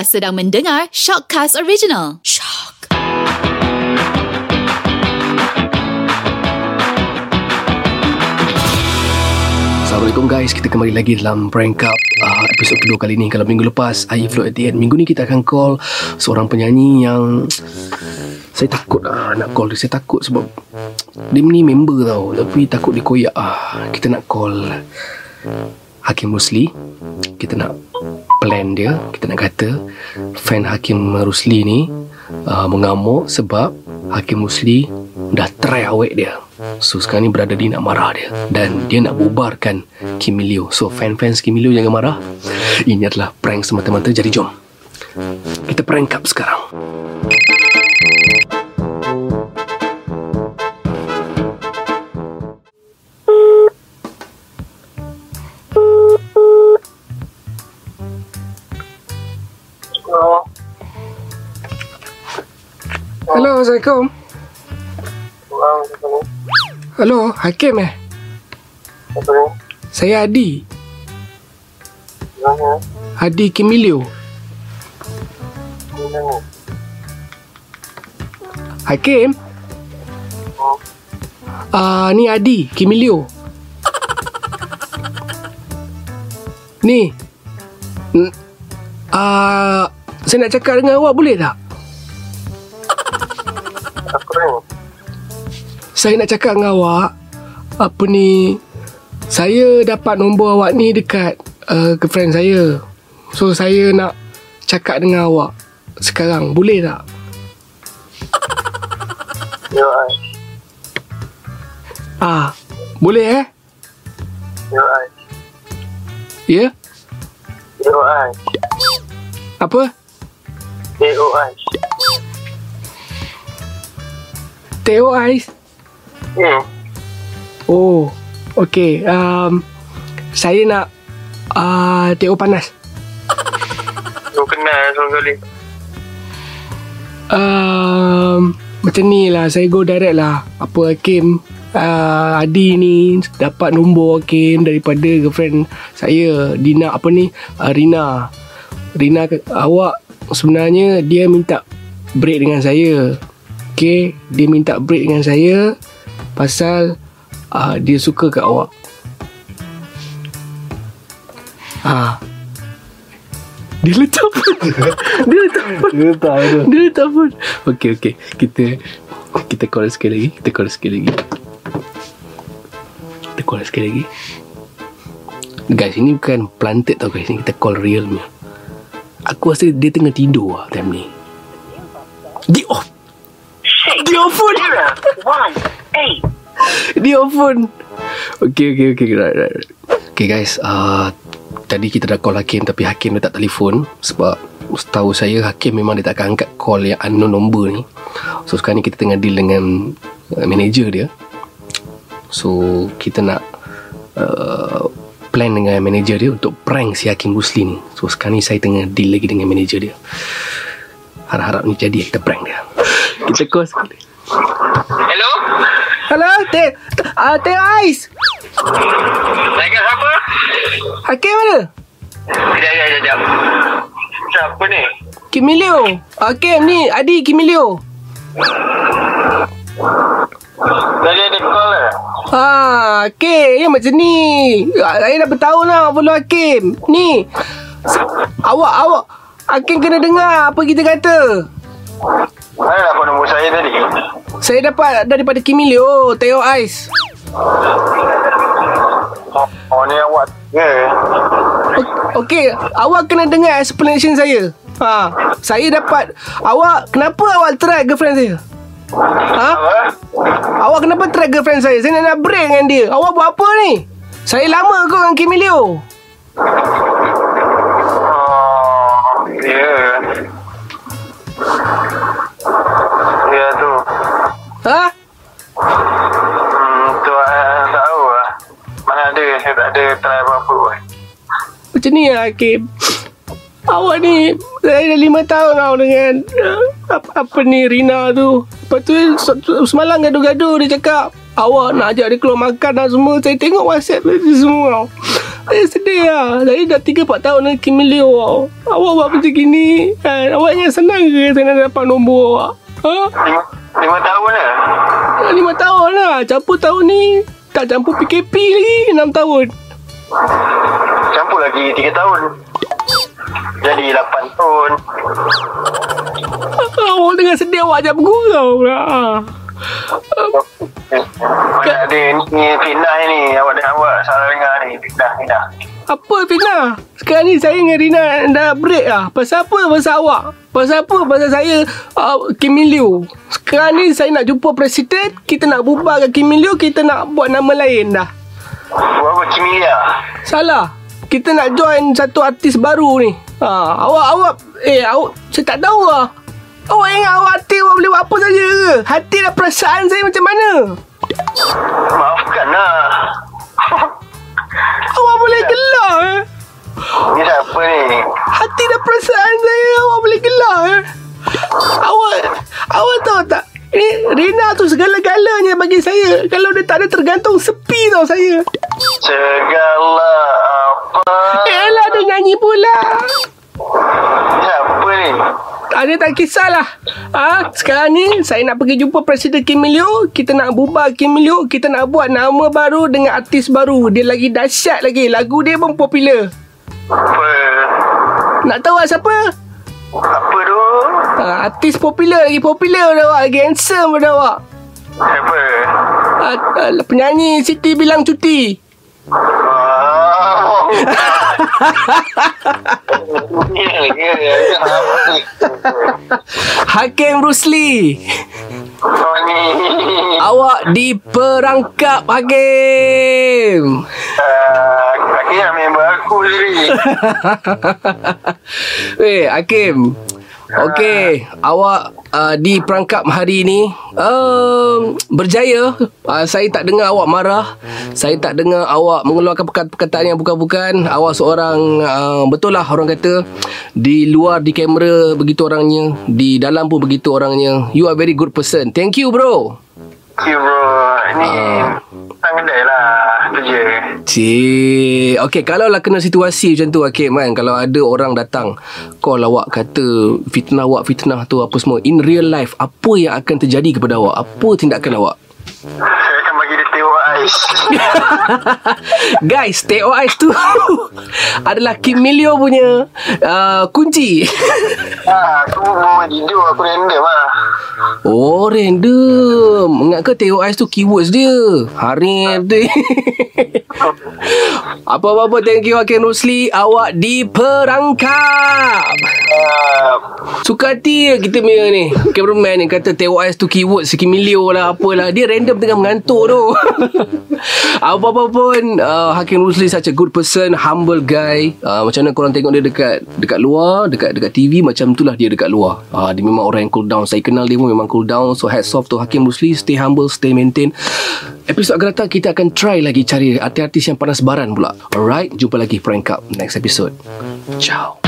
Anda sedang mendengar Shockcast Original. Shock. Assalamualaikum guys, kita kembali lagi dalam Prank Up uh, episod kedua kali ni. Kalau minggu lepas, I float at the end. Minggu ni kita akan call seorang penyanyi yang saya takut lah nak call dia. Saya takut sebab dia ni member tau. Tapi takut dia koyak ah. Kita nak call Hakim Rusli. Kita nak plan dia. Kita nak kata fan Hakim Rusli ni uh, mengamuk sebab Hakim Rusli dah try awet dia. So sekarang ni berada di nak marah dia Dan dia nak bubarkan Kimilio So fan-fans Kimilio jangan marah Ini adalah prank semata-mata Jadi jom Kita prank up sekarang Hello, Assalamualaikum? Hello, Hakim eh ni? Saya Adi Mana? Adi Kimilio? Hakim Oh, uh, Ni Adi Kimilio Ni N- uh, Saya nak cakap dengan awak boleh tak? Saya nak cakap dengan awak Apa ni Saya dapat nombor awak ni dekat uh, Girlfriend saya So saya nak Cakap dengan awak Sekarang Boleh tak? Yo, ai. Ah, Boleh eh? Ya? Yo, ai. Apa? Yo, ai. Teo Hmm. Oh Okay um, Saya nak uh, Teo panas. Lu kenal seorang kali. um, Macam ni lah Saya go direct lah. Apa Hakim uh, Adi ni Dapat nombor Hakim Daripada girlfriend Saya Dina apa ni? Uh, Rina. Rina Awak Sebenarnya Dia minta Break dengan saya. Okay Dia minta break dengan saya Pasal uh, Dia suka kat awak? Ah, Dia letak pun. Dia letak pun. Dia tak ada dia tak pun. Okay okay Kita Kita call sekali lagi. Kita call sekali lagi. Kita call sekali lagi. Guys ini bukan planted tau guys. Ini kita call real punya. Aku rasa dia tengah tidur lah Time ni. Dia off. Dia off phone One, eight. Dia off phone Okay okay okay. Right, right, right. Okay guys uh, Tadi kita dah call Hakim Tapi Hakim dia tak telefon Sebab Setahu saya Hakim memang dia takkan angkat call yang unknown number ni. So sekarang ni kita tengah deal dengan uh, Manager dia. So kita nak uh, Plan dengan manager dia Untuk prank si Hakim Rusli ni. So sekarang ni saya tengah deal lagi dengan manager dia. Harap-harap ni jadi kita prank dia. Kita call sekali. Hello? Hello Teh uh, Teh Ais Dengan siapa? Hakim mana? Sekejap, sekejap, sekejap. Siapa ni? Kimilio Hakim ni Adi Kimilio Tadi ada call eh? Ha, Hakim, ya macam ni. Saya dah bertahun lah follow Hakim. Ni, awak, awak, Hakim kena dengar apa kita kata. Mana dapat nombor saya tadi? Saya dapat daripada Kimilio, Teo Ais. Oh, oh ni awak ke? Okey, awak kena dengar explanation saya. Ha, saya dapat, awak, kenapa awak try girlfriend saya? Ha? Apa? Awak kenapa try girlfriend saya? Saya nak, nak break dengan dia. Awak buat apa ni? Saya lama kau dengan Kimilio. Ya tu. Ha? Hmm, tu saya tak tahu lah. Mana ada, saya tak ada try apa-apa pun. Macam ni lah Hakim Awak ni Saya dah lima tahun tau dengan uh, apa, apa ni Rina tu Lepas tu se- semalam gaduh-gaduh Dia cakap Awak nak ajak dia keluar makan dan semua Saya tengok whatsapp dia semua tau Saya sedih lah Saya dah 3-4 tahun dengan Kim Min Leo Awak buat macam gini kan? Awaknya senang ke Saya nak dapat nombor awak Ha? Lima, lima tahun lah. 5 tahun lah Campur tahun ni Tak campur PKP lagi 6 tahun Campur lagi tiga tahun. Jadi lapan tahun. Awak tengah sedih Awak jangan bergurau pula. Mana ada ni fitnah ni. Awak dengan awak salah dengar ni. Fitnah, fitnah. Apa Fina? Sekarang ni saya dengan Rina dah break lah. Pasal apa? Pasal awak. Pasal apa? Pasal saya uh, Kim Min Liu. Sekarang ni saya nak jumpa presiden. Kita nak bubarkan Kim Min Liu. Kita nak buat nama lain dah. Buat apa Kimilia? Salah. Kita nak join satu artis baru ni. Ha, awak, awak. Eh, awak. Saya tak tahu lah. Awak ingat awak hati awak boleh buat apa saja ke? Hati dan perasaan saya macam mana? Maafkan Rina tu segala-galanya bagi saya. Kalau dia tak ada tergantung sepi tau saya. Segala apa? Eh lah dia nyanyi pula. Siapa ni? Ada tak kisahlah. Ah, sekarang ni saya nak pergi jumpa Presiden Kim Il Sung. Kita nak bubar Kim Il Sung. Kita nak buat nama baru dengan artis baru. Dia lagi dahsyat lagi. Lagu dia pun popular. Apa? Nak tahu lah siapa? Apa tu? Ah, artis popular lagi popular dah awak. Lagi handsome dah awak. Siapa? Ah, ah, penyanyi Siti bilang cuti. Hakim Rusli. Awak diperangkap Hakim. Ah, Akhirnya member aku sendiri. Weh, Hakim. Okey, awak uh, diperangkap hari ini um, berjaya. Uh, saya tak dengar awak marah. Saya tak dengar awak mengeluarkan perkataan yang bukan-bukan. Awak seorang uh, betul lah orang kata di luar di kamera begitu orangnya, di dalam pun begitu orangnya. You are very good person. Thank you, bro. You bro. Ni tang kedai lah. Tu je. Cik Okay Kalau lah kena situasi macam tu Hakim kan Kalau ada orang datang Call awak kata Fitnah awak Fitnah tu apa semua In real life Apa yang akan terjadi kepada awak Apa tindakan awak bagi ais. Guys Teh Ice tu Adalah Kim Milio punya uh, Kunci. Ha, aku mau tidur. Aku random lah. Oh random. Ingat ke Teh Ice tu keywords dia? Hari tu Apa-apa Thank you Hakim Rosli Awak diperangkap. Ah, Suka hati kita punya ni. Cameraman ni kata TOS tu keyword Sekimilio lah apalah. Dia random tengah mengantuk tu Apa-apa pun uh, Hakim Rusli such a good person Humble guy. Uh, Macam mana korang tengok dia dekat Dekat luar Dekat dekat TV Macam tu lah dia dekat luar. Uh, Dia memang orang yang cool down. Saya kenal dia pun memang cool down. So hats off to Hakim Rusli Stay humble Stay maintain. Episod akan datang Kita akan try lagi Cari artis-artis yang panas baran pula. Alright Jumpa lagi Prank Up Next episode. Ciao